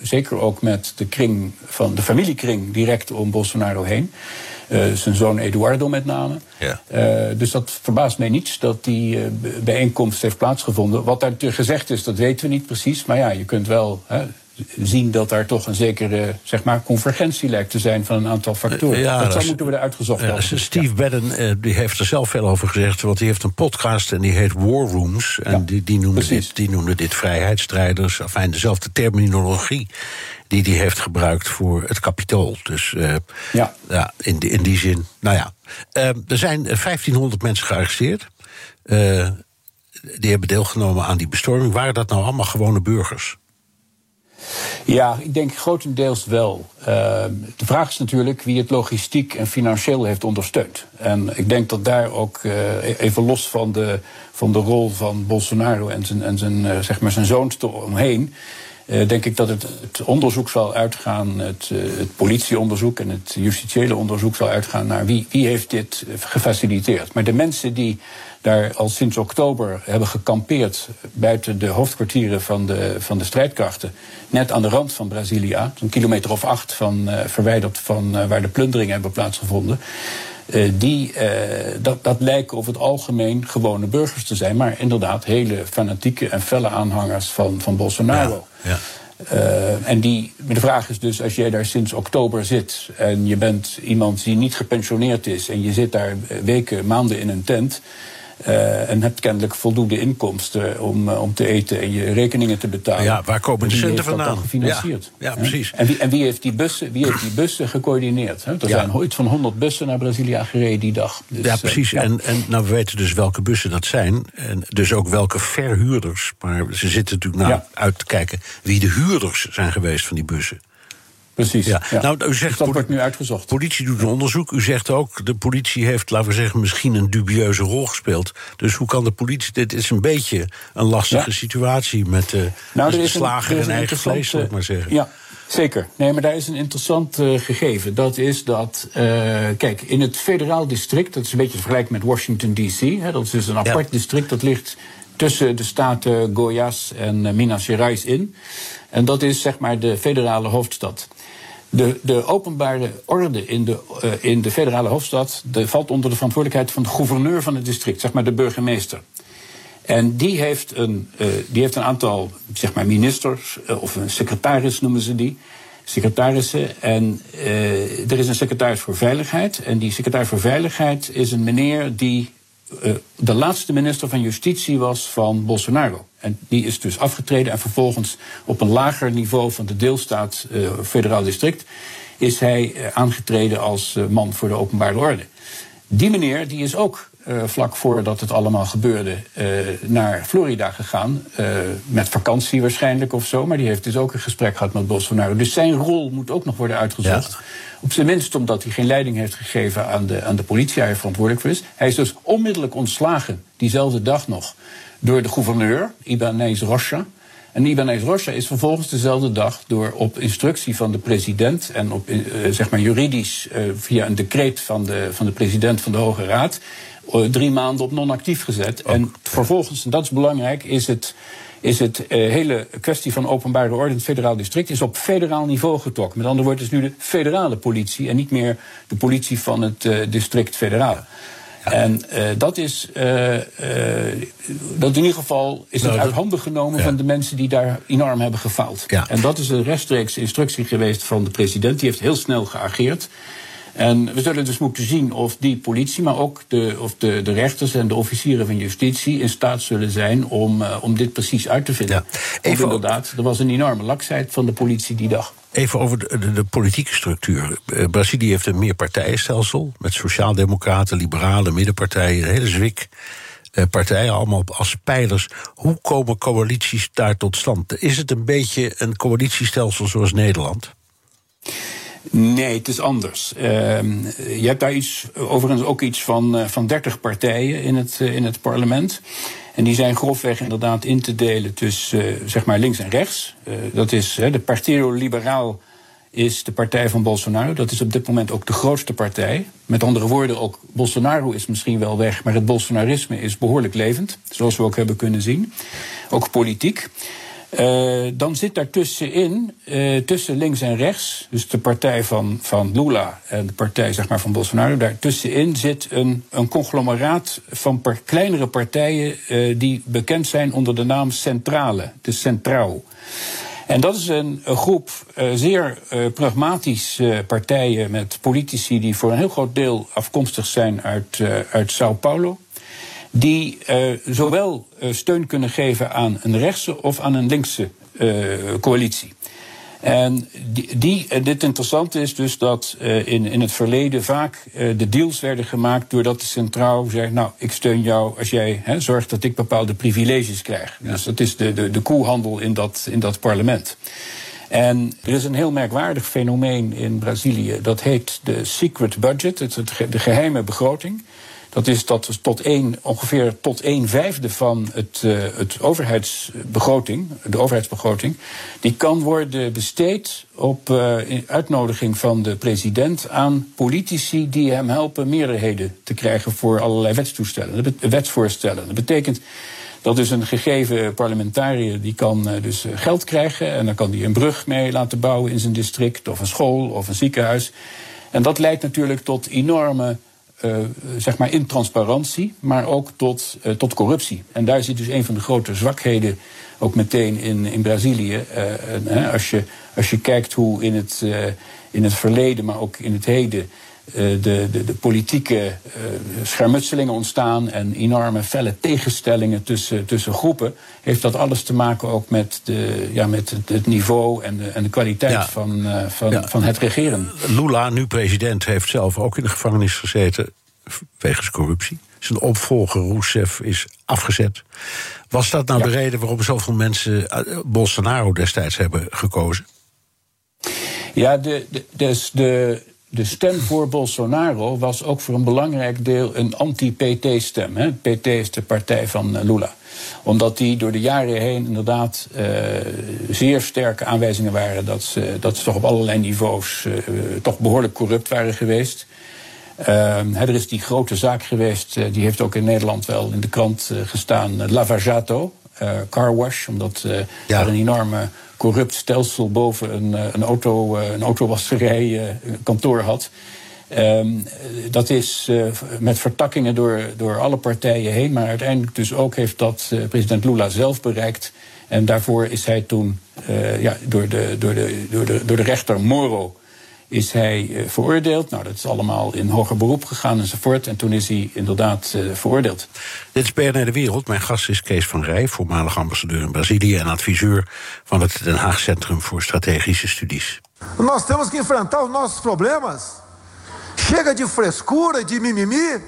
zeker ook met de kring van de familiekring direct om Bolsonaro heen. zijn zoon Eduardo met name. Ja. dus dat verbaast mij niets dat die bijeenkomst heeft plaatsgevonden. Wat daar gezegd is, dat weten we niet precies. Maar ja, je kunt wel zien dat daar toch een zekere zeg maar, convergentie lijkt te zijn van een aantal factoren. Ja, dat, zou moeten worden uitgezocht. Ja, Steve ja. Bannon eh, die heeft er zelf veel over gezegd, want die heeft een podcast en die heet War Rooms. En die, die, noemde dit, die noemde dit vrijheidsstrijders. Enfin, dezelfde terminologie die hij heeft gebruikt voor het kapitool. Dus uh, ja. ja in, die, in die zin, nou ja. Uh, er zijn 1500 mensen gearresteerd. Die hebben deelgenomen aan die bestorming. Waren dat nou allemaal gewone burgers? Ja, ik denk grotendeels wel. Uh, de vraag is natuurlijk wie het logistiek en financieel heeft ondersteund. En ik denk dat daar ook, uh, even los van de, van de rol van Bolsonaro en zijn, en zijn, uh, zeg maar zijn zoons eromheen. denk ik dat het, het, onderzoek zal uitgaan, het, het politieonderzoek en het justitiële onderzoek zal uitgaan naar wie, wie heeft dit gefaciliteerd. Maar de mensen die daar al sinds oktober hebben gekampeerd buiten de hoofdkwartieren van de, van de strijdkrachten. Net aan de rand van Brazilia, een kilometer of acht van, uh, verwijderd van uh, waar de plunderingen hebben plaatsgevonden. Uh, die, dat, dat lijken over het algemeen gewone burgers te zijn, maar inderdaad hele fanatieke en felle aanhangers van, van Bolsonaro. Ja, ja. Uh, en die, de vraag is dus, als jij daar sinds oktober zit en je bent iemand die niet gepensioneerd is en je zit daar weken, maanden in een tent, uh, en hebt kennelijk voldoende inkomsten om, uh, om te eten en je rekeningen te betalen. Ja, waar komen de centen vandaan? gefinancierd. Ja, ja precies. En wie, en wie, heeft die bussen, wie heeft die bussen gecoördineerd? Hè? Er ja. zijn ooit van 100 bussen naar Brazilië gereden die dag. Dus, ja, precies. Uh, en, en nou, we weten dus welke bussen dat zijn. En dus ook welke verhuurders. Maar ze zitten natuurlijk naar uit te kijken wie de huurders zijn geweest van die bussen. Precies. Ja. Nou, u zegt, dus dat wordt nu uitgezocht. Politie doet een onderzoek. U zegt ook, de politie heeft, laten we zeggen, misschien een dubieuze rol gespeeld. Dus hoe kan de politie. Dit is een beetje een lastige ja. situatie met uh, nou, de slager en eigen vlees, zal ik maar zeggen. Ja. Zeker. Nee, maar daar is een interessant uh, gegeven. Dat is dat, uh, kijk, in het federaal district, dat is een beetje te vergelijken met Washington D.C., dat is dus een apart ja. district, dat ligt tussen de staten Goiás en Minas Gerais in. En dat is zeg maar de federale hoofdstad. De, de openbare orde in de, uh, in de federale hoofdstad valt onder de verantwoordelijkheid van de gouverneur van het district, zeg maar de burgemeester. En die heeft een, uh, die heeft een aantal zeg maar, ministers, uh, of een secretaris noemen ze die. Secretarissen. En er is een secretaris voor Veiligheid. En die secretaris voor Veiligheid is een meneer die de laatste minister van Justitie was van Bolsonaro. En die is dus afgetreden en vervolgens op een lager niveau van de deelstaat, uh, federaal district, is hij uh, aangetreden als man voor de openbare orde. Die meneer die is ook vlak voordat het allemaal gebeurde naar Florida gegaan. met vakantie waarschijnlijk of zo. Maar die heeft dus ook een gesprek gehad met Bolsonaro. Dus zijn rol moet ook nog worden uitgezocht. Op zijn minst omdat hij geen leiding heeft gegeven aan de, aan de politie, waar hij verantwoordelijk voor is. Hij is dus onmiddellijk ontslagen, diezelfde dag nog door de gouverneur, Ibanez Rocha. En Ibanez Rocha is vervolgens dezelfde dag door op instructie van de president en op uh, zeg maar juridisch uh, via een decreet van de, van de president van de Hoge Raad uh, drie maanden op non-actief gezet. Ook. En vervolgens, en dat is belangrijk, is het is het hele kwestie van openbare orde in het federaal district is op federaal niveau getrokken. Met andere woorden, is nu de federale politie en niet meer de politie van het district federaal. En uh, dat is, uh, uh, dat in ieder geval is nou, het uit handen genomen ja. van de mensen die daar enorm hebben gefaald. Ja. En dat is een rechtstreeks instructie geweest van de president. Die heeft heel snel geageerd. En we zullen dus moeten zien of die politie, maar ook de, of de, de rechters en de officieren van justitie in staat zullen zijn om, uh, om dit precies uit te vinden. Ja. Even inderdaad, er was een enorme laksheid van de politie die dag. Even over de, de, de politieke structuur. Uh, Brazilië heeft een meerpartijenstelsel met sociaaldemocraten, liberalen, middenpartijen, een hele zwik. eh, partijen, allemaal als pijlers. Hoe komen coalities daar tot stand? Is het een beetje een coalitiestelsel zoals Nederland? Nee, het is anders. Ehm, je hebt daar iets, overigens ook iets van, uh, van 30 partijen in het, in het parlement. En die zijn grofweg inderdaad in te delen tussen zeg maar links en rechts. dat is de Partido Liberaal is de partij van Bolsonaro. Dat is op dit moment ook de grootste partij. Met andere woorden, ook Bolsonaro is misschien wel weg, maar het Bolsonarisme is behoorlijk levend, zoals we ook hebben kunnen zien. Ook politiek. Uh, dan zit daar tussenin, uh, tussen links en rechts, dus de partij van, van Lula en de partij zeg maar, van Bolsonaro, daar tussenin zit een, een conglomeraat van kleinere partijen uh, die bekend zijn onder de naam Centrale, de Centraal. En dat is een, een groep uh, zeer uh, pragmatische partijen met politici die voor een heel groot deel afkomstig zijn uit, uh, uit Sao Paulo. Die zowel steun kunnen geven aan een rechtse of aan een linkse coalitie. En die, die, dit interessante is dus dat in, in het verleden vaak de deals werden gemaakt doordat de centraal zegt: Nou, ik steun jou als jij he, zorgt dat ik bepaalde privileges krijg. Dus dat is de, de, de koelhandel in dat, in dat parlement. En er is een heel merkwaardig fenomeen in Brazilië. Dat heet de secret budget, het, de geheime begroting. Dat is dat tot een, ongeveer tot een vijfde van het, uh, het overheidsbegroting, de overheidsbegroting, die kan worden besteed op uh, uitnodiging van de president aan politici die hem helpen meerderheden te krijgen voor allerlei wetstoestellen, wetsvoorstellen. Dat betekent dat is een gegeven parlementariër die kan uh, dus geld krijgen en dan kan hij een brug mee laten bouwen in zijn district of een school of een ziekenhuis. En dat leidt natuurlijk tot enorme uh, zeg maar intransparantie, maar ook tot, uh, tot corruptie. En daar zit dus een van de grote zwakheden ook meteen in, in Brazilië. Uh, als, je, als je kijkt hoe in het, in het verleden, maar ook in het heden. De, de, de, politieke schermutselingen ontstaan en enorme felle tegenstellingen tussen, tussen groepen, heeft dat alles te maken ook met, de, ja, met het, niveau en de, en de kwaliteit ja. van, uh, van, ja. van het regeren. Lula, nu president, heeft zelf ook in de gevangenis gezeten wegens corruptie. Zijn opvolger Rousseff is afgezet. Was dat nou ja. de reden waarom zoveel mensen Bolsonaro destijds hebben gekozen? Ja, de, de, dus de, de stem voor Bolsonaro was ook voor een belangrijk deel een anti-PT-stem. PT is de partij van Lula omdat die door de jaren heen inderdaad uh, zeer sterke aanwijzingen waren dat ze, dat ze toch op allerlei niveaus uh, toch behoorlijk corrupt waren geweest. Uh, er is die grote zaak geweest, die heeft ook in Nederland wel in de krant gestaan, Lavajato, car wash, omdat ja. er een enorme corrupt stelsel boven een, een, auto, een autowasserij kantoor had. Um, dat is met vertakkingen door, door alle partijen heen, maar uiteindelijk dus ook heeft dat uh, president Lula zelf bereikt. En daarvoor is hij toen ja, door, de, door, de, door, de, door de rechter Moro is hij veroordeeld. Nou, dat is allemaal in hoger beroep gegaan enzovoort. En toen is hij inderdaad veroordeeld. Dit is BNR De Wereld. Mijn gast is Kees van Rij, voormalig ambassadeur in Brazilië en adviseur van het Den Haag Centrum voor Strategische Studies. Nós temos que enfrentar os nossos problemas. Chega de frescura, de mimimi.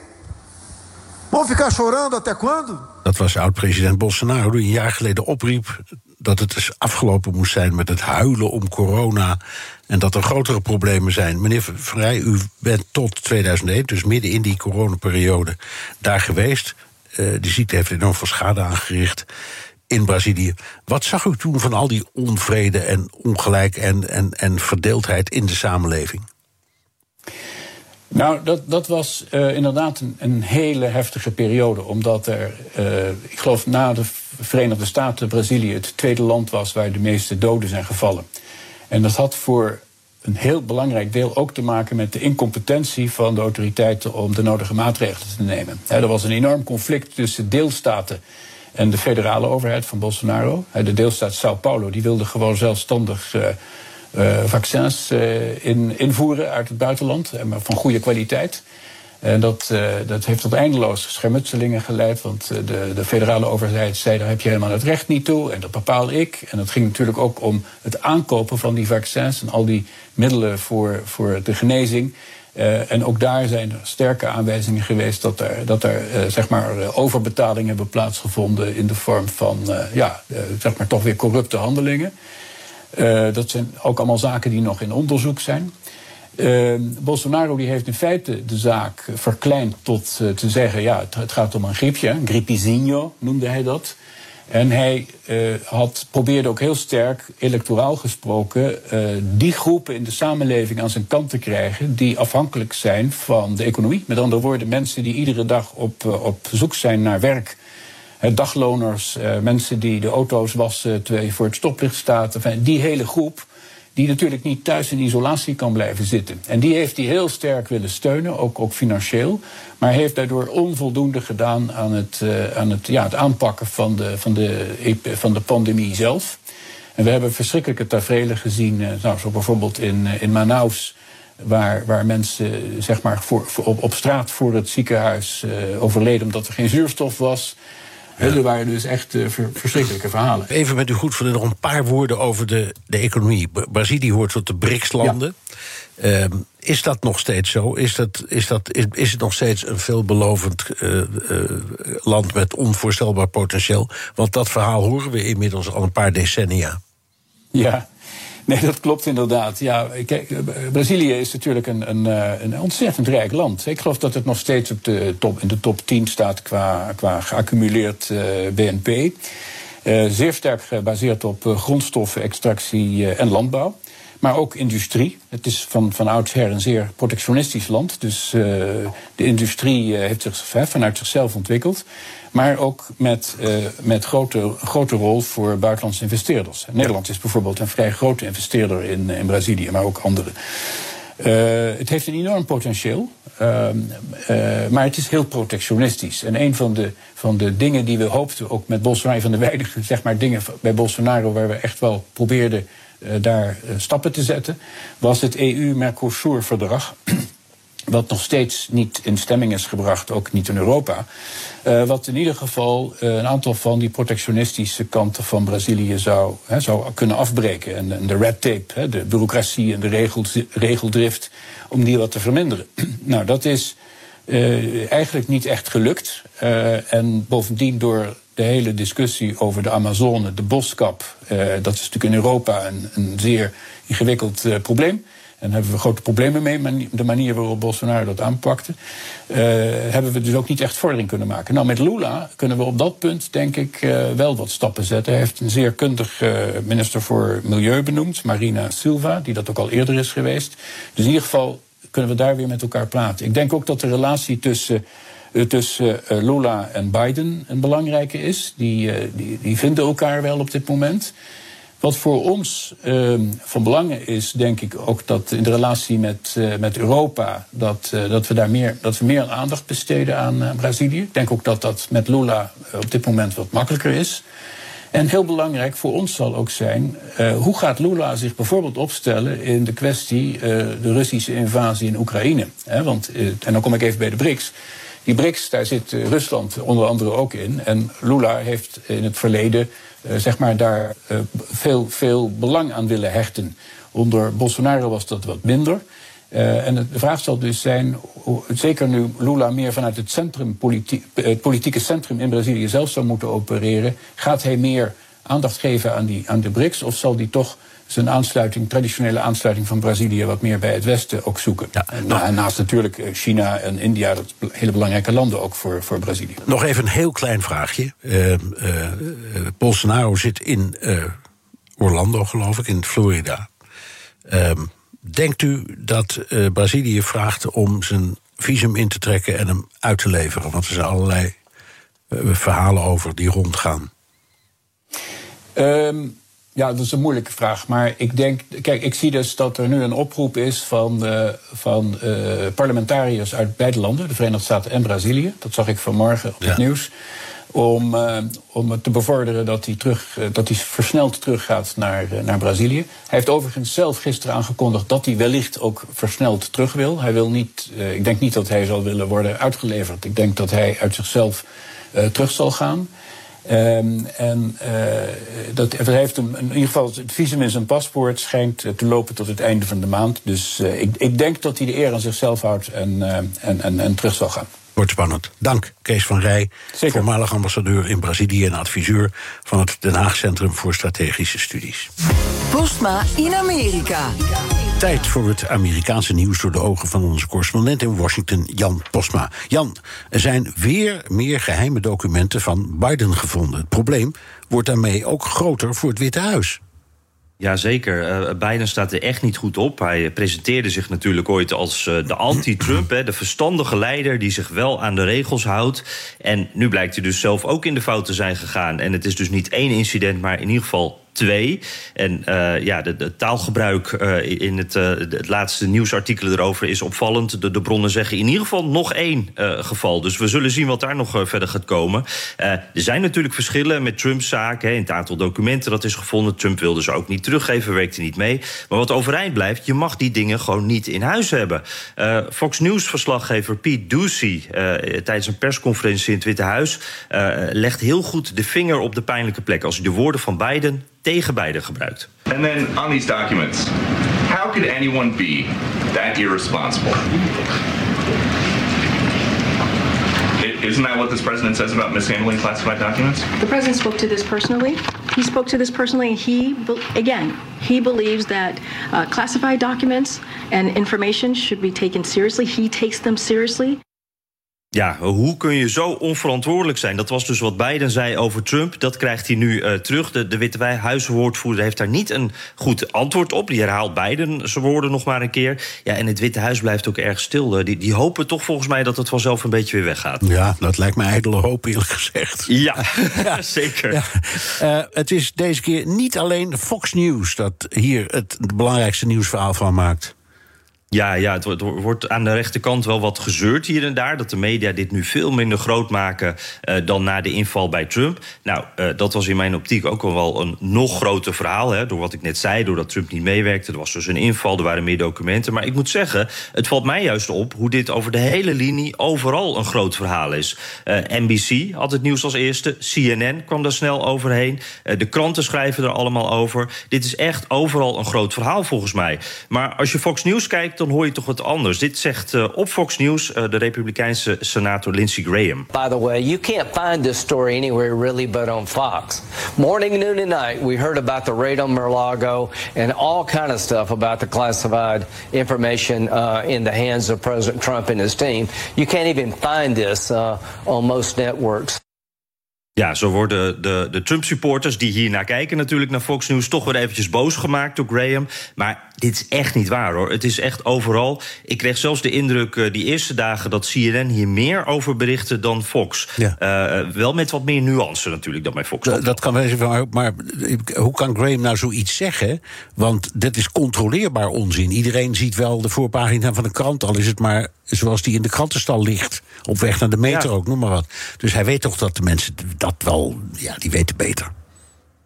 Vamos ficar chorando até quando? Dat was oud-president Bolsonaro die een jaar geleden opriep dat het dus afgelopen moest zijn met het huilen om corona en dat er grotere problemen zijn. Meneer Vrij, u bent tot 2001, dus midden in die coronaperiode, daar geweest. Uh, die ziekte heeft enorm veel schade aangericht in Brazilië. Wat zag u toen van al die onvrede en ongelijk en, en, en verdeeldheid in de samenleving? Nou, dat, dat was uh, inderdaad een, een, hele heftige periode. Omdat er, uh, ik geloof na de Verenigde Staten, Brazilië het tweede land was waar de meeste doden zijn gevallen. En dat had voor een heel belangrijk deel ook te maken met de incompetentie van de autoriteiten om de nodige maatregelen te nemen. He, er was een enorm conflict tussen deelstaten en de federale overheid van Bolsonaro. De deelstaat Sao Paulo die wilde gewoon zelfstandig. Uh, vaccins uh, in, invoeren uit het buitenland, maar van goede kwaliteit. En dat, uh, dat heeft tot eindeloos schermutselingen geleid. Want de, de federale overheid zei: daar heb je helemaal het recht niet toe. En dat bepaal ik. En dat ging natuurlijk ook om het aankopen van die vaccins en al die middelen voor, voor de genezing. En ook daar zijn er sterke aanwijzingen geweest dat er, dat er zeg maar, overbetalingen hebben plaatsgevonden in de vorm van ja, zeg maar toch weer corrupte handelingen. Dat zijn ook allemaal zaken die nog in onderzoek zijn. Bolsonaro die heeft in feite de zaak verkleind tot te zeggen: ja, het, gaat om een griepje, een grippizinho noemde hij dat. En hij had, probeerde ook heel sterk, electoraal gesproken, die groepen in de samenleving aan zijn kant te krijgen die afhankelijk zijn van de economie. Met andere woorden, mensen die iedere dag op, op zoek zijn naar werk. Dagloners, mensen die de auto's wassen je voor het stoplicht staat. Die hele groep die natuurlijk niet thuis in isolatie kan blijven zitten. En die heeft hij heel sterk willen steunen, ook, ook financieel. Maar heeft daardoor onvoldoende gedaan aan het, uh, aan het, ja, het aanpakken van de, van, de, van de pandemie zelf. En we hebben verschrikkelijke tafereelen gezien, uh, bijvoorbeeld in, in Manaus. Waar, waar mensen zeg maar, voor, op, op straat voor het ziekenhuis overleden omdat er geen zuurstof was. Er waren dus echt uh, verschrikkelijke verhalen. Even met u goed voor nog een paar woorden over de, de economie. Brazilië hoort tot de BRICS-landen. Ja. Um, is dat nog steeds zo? Is, dat, is, dat, is, is het nog steeds een veelbelovend uh, uh, land met onvoorstelbaar potentieel? Want dat verhaal horen we inmiddels al een paar decennia. Ja, Nee, dat klopt inderdaad. Ja, kijk, Brazilië is natuurlijk een, een, een, ontzettend rijk land. Ik geloof dat het nog steeds op de top, in de top 10 staat qua, qua geaccumuleerd uh, BNP. Uh, zeer sterk gebaseerd op uh, grondstoffen, extractie en landbouw. Maar ook industrie. Het is van, van oudsher een zeer protectionistisch land. Dus de industrie heeft zich vanuit zichzelf ontwikkeld. Maar ook met, uh, met grote, grote rol voor buitenlandse investeerders. Nederland is bijvoorbeeld een vrij grote investeerder in, in Brazilië, maar ook andere. Uh, het heeft een enorm potentieel, uh, maar het is heel protectionistisch. En een van de, van de dingen die we hoopten, ook met Bolsonaro van de weinige zeg maar, dingen bij Bolsonaro waar we echt wel probeerden daar stappen te zetten, was het EU-Mercosur-verdrag wat nog steeds niet in stemming is gebracht, ook niet in Europa. Uh, wat in ieder geval een aantal van die protectionistische kanten van Brazilië zou, zou kunnen afbreken. En, de red tape, de bureaucratie en de regeldrift, om die wat te verminderen. nou, dat is eigenlijk niet echt gelukt. en bovendien door de hele discussie over de Amazone, de boskap, dat is natuurlijk in Europa een, een zeer ingewikkeld probleem. En daar hebben we grote problemen mee, de manier waarop Bolsonaro dat aanpakte. Uh, hebben we dus ook niet echt vordering kunnen maken. Nou, met Lula kunnen we op dat punt, denk ik, wel wat stappen zetten. Hij heeft een zeer kundig minister voor Milieu benoemd, Marina Silva, die dat ook al eerder is geweest. Dus in ieder geval kunnen we daar weer met elkaar praten. Ik denk ook dat de relatie tussen tussen Lula en Biden een belangrijke is. Die, die, die vinden elkaar wel op dit moment. Wat voor ons uh, van belang is, denk ik ook dat in de relatie met, met Europa, dat, dat, we daar meer, dat we meer aandacht besteden aan Brazilië. Ik denk ook dat dat met Lula op dit moment wat makkelijker is. En heel belangrijk voor ons zal ook zijn, hoe gaat Lula zich bijvoorbeeld opstellen in de kwestie de Russische invasie in Oekraïne? want, en dan kom ik even bij de BRICS. Die BRICS, daar zit Rusland onder andere ook in. En Lula heeft in het verleden uh, zeg maar daar uh, veel, veel belang aan willen hechten. Onder Bolsonaro was dat wat minder. En de vraag zal dus zijn, zeker nu Lula meer vanuit het, centrum, het politieke centrum in Brazilië zelf zou moeten opereren, gaat hij meer aandacht geven aan, die, aan de BRICS of zal die toch zijn aansluiting, traditionele aansluiting van Brazilië wat meer bij het Westen ook zoeken. Ja, en, nog, naast natuurlijk China en India, dat hele belangrijke landen ook voor, voor Brazilië. Nog even een heel klein vraagje. Uh, uh, Bolsonaro zit in uh, Orlando, geloof ik, in Florida. Ehm, denkt u dat Brazilië vraagt om zijn visum in te trekken en hem uit te leveren? Want er zijn allerlei verhalen over die rondgaan. Um, ja, dat is een moeilijke vraag. Maar ik denk, kijk, ik zie dus dat er nu een oproep is van, uh, van uh, parlementariërs uit beide landen, de Verenigde Staten en Brazilië. Dat zag ik vanmorgen op het ja. nieuws. Om, uh, om het te bevorderen dat hij, terug, dat hij versneld teruggaat naar, naar Brazilië. Hij heeft overigens zelf gisteren aangekondigd dat hij wellicht ook versneld terug wil. Hij wil niet, ik denk niet dat hij zal willen worden uitgeleverd. Ik denk dat hij uit zichzelf terug zal gaan. Ehm, en uh, dat, er heeft een, in ieder geval het visum in zijn paspoort schijnt te lopen tot het einde van de maand. Dus uh, ik, ik, denk dat hij de eer aan zichzelf houdt en, uh, en, en, en terug zal gaan. Wordt spannend. Dank, Kees van Rij, Zeker. voormalig ambassadeur in Brazilië en adviseur van het Den Haag Centrum voor Strategische Studies. Postma in Amerika. Tijd voor het Amerikaanse nieuws door de ogen van onze correspondent in Washington, Jan Postma. Jan, er zijn weer meer geheime documenten van Biden gevonden. Het probleem wordt daarmee ook groter voor het Witte Huis. Jazeker, uh, Biden staat er echt niet goed op. Hij presenteerde zich natuurlijk ooit als uh, de anti-Trump, de verstandige leider die zich wel aan de regels houdt. En nu blijkt hij dus zelf ook in de fout te zijn gegaan. En het is dus niet één incident, maar in ieder geval twee. En uh, ja, de taalgebruik uh, in het, uh, het laatste nieuwsartikel erover is opvallend. De, bronnen zeggen in ieder geval nog één geval. Dus we zullen zien wat daar nog verder gaat komen. er zijn natuurlijk verschillen met Trumps zaken. In het aantal documenten dat is gevonden. Trump wilde ze ook niet teruggeven, werkte niet mee. Maar wat overeind blijft, je mag die dingen gewoon niet in huis hebben. Fox News-verslaggever Pete Ducey tijdens een persconferentie in het Witte Huis legt heel goed de vinger op de pijnlijke plek. Als hij de woorden van Biden tegen Biden gebruikt. And then on these documents, how could anyone be that irresponsible? Isn't that what this president says about mishandling classified documents? The president spoke to this personally. He spoke to this personally. He, again, he believes that uh, classified documents and information should be taken seriously. He takes them seriously. Ja, hoe kun je zo onverantwoordelijk zijn? Dat was dus wat Biden zei over Trump. Dat krijgt hij nu uh, terug. De, de Witte Huiswoordvoerder heeft daar niet een goed antwoord op. Die herhaalt Biden zijn woorden nog maar een keer. Ja, en het Witte Huis blijft ook erg stil. Die, die hopen toch volgens mij dat het vanzelf een beetje weer weggaat. Ja, dat lijkt me ijdele hoop, eerlijk gezegd. Ja, ja. zeker. Ja. Uh, het is deze keer niet alleen Fox News dat hier het belangrijkste nieuwsverhaal van maakt. Ja, ja, het wordt aan de rechterkant wel wat gezeurd hier en daar. Dat de media dit nu veel minder groot maken uh, dan na de inval bij Trump. Nou, uh, dat was in mijn optiek ook wel een nog groter verhaal. Hè, door wat ik net zei, doordat Trump niet meewerkte. Er was dus een inval, er waren meer documenten. Maar ik moet zeggen, het valt mij juist op hoe dit over de hele linie overal een groot verhaal is. Uh, NBC had het nieuws als eerste. CNN kwam daar snel overheen. de kranten schrijven er allemaal over. Dit is echt overal een groot verhaal volgens mij. Maar als je Fox News kijkt dan hoor je toch wat anders. Dit zegt uh, op Fox News uh, de Republikeinse senator Lindsey Graham. By the way, you can't find this story anywhere really but on Fox. Morning, noon and night, we heard about the raid on Mar-a-Lago and all kind of stuff about the classified information uh, in the hands of President Trump and his team. You can't even find this on most networks. Ja, zo worden de, de Trump-supporters die hier naar kijken, natuurlijk naar Fox News, toch weer eventjes boos gemaakt door Graham. Maar dit is echt niet waar hoor. Het is echt overal. Ik kreeg zelfs de indruk uh, die eerste dagen dat CNN hier meer over berichtte dan Fox. Ja. Uh, wel met wat meer nuance natuurlijk dan bij Fox. Dat, dat kan wel even, maar, maar hoe kan Graham nou zoiets zeggen? Want dit is controleerbaar onzin. Iedereen ziet wel de voorpagina van de krant, al is het maar zoals die in de krantenstal ligt. Op weg naar de meter ja. ook, noem maar wat. Dus hij weet toch dat de mensen dat wel, ja, die weten beter.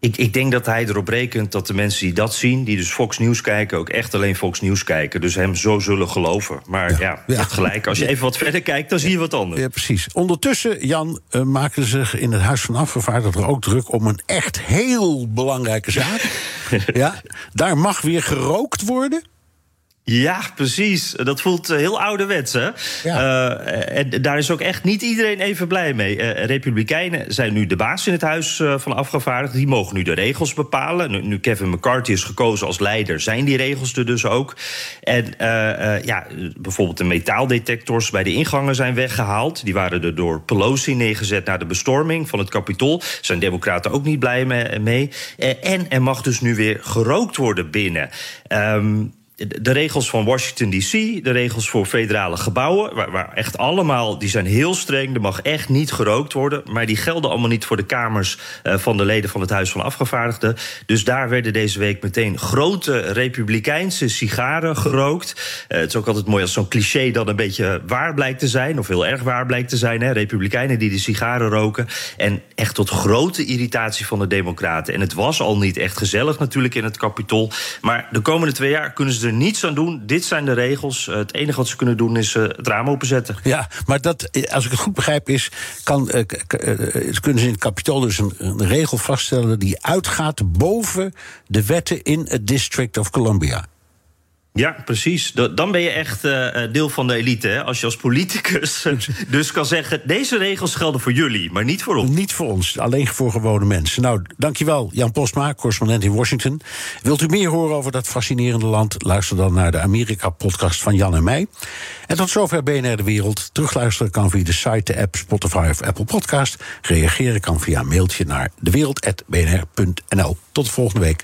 Ik, ik, denk dat hij erop rekent dat de mensen die dat zien, die dus Fox News kijken, ook echt alleen Fox News kijken. Dus hem zo zullen geloven. Maar ja, ja, ja. gelijk. Als je even wat verder kijkt, dan zie je wat anders. Ja, precies. Ondertussen, Jan, uh, maken ze zich in het Huis van Afgevaardigden ook druk om een echt heel belangrijke zaak. ja, daar mag weer gerookt worden. Ja, precies. Dat voelt heel ouderwets, hè? Ja. Uh, en daar is ook echt niet iedereen even blij mee. Uh, Republikeinen zijn nu de baas in het Huis van Afgevaardigden. Die mogen nu de regels bepalen. Nu, nu, Kevin McCarthy is gekozen als leider, zijn die regels er dus ook. En ja, bijvoorbeeld de metaaldetectors bij de ingangen zijn weggehaald. Die waren er door Pelosi neergezet na de bestorming van het Capitool. Zijn democraten ook niet blij mee. en er mag dus nu weer gerookt worden binnen. Um, de regels van Washington DC, de regels voor federale gebouwen, waar, waar, echt allemaal, die zijn heel streng. Er mag echt niet gerookt worden. Maar die gelden allemaal niet voor de kamers uh, van de leden van het Huis van Afgevaardigden. Dus daar werden deze week meteen grote republikeinse sigaren gerookt. Uh, het is ook altijd mooi als zo'n cliché dan een beetje waar blijkt te zijn, of heel erg waar blijkt te zijn. Hè? Republikeinen die de sigaren roken. En echt tot grote irritatie van de Democraten. En het was al niet echt gezellig natuurlijk in het Capitool. Maar de komende twee jaar kunnen ze er niets aan doen. Dit zijn de regels. Eh, het enige wat ze kunnen doen is uh, het raam openzetten. Ja, maar dat, als ik het goed begrijp, is, kan, kunnen ze in het kapitool dus een, een, regel vaststellen die uitgaat boven de wetten in het District of Columbia. Ja, precies. Dan ben je echt uh, deel van de elite. Hè? Als je als politicus dus kan zeggen... deze regels gelden voor jullie, maar niet voor ons. Niet voor ons, alleen voor gewone mensen. Nou, dankjewel Jan Postma, correspondent in Washington. Wilt u meer horen over dat fascinerende land? Luister dan naar de Amerika-podcast van Jan en mij. En tot zover BNR De Wereld. Terugluisteren kan via de site, de app, Spotify of Apple Podcast. Reageren kan via een mailtje naar dewereld.bnr.nl. Tot de volgende week.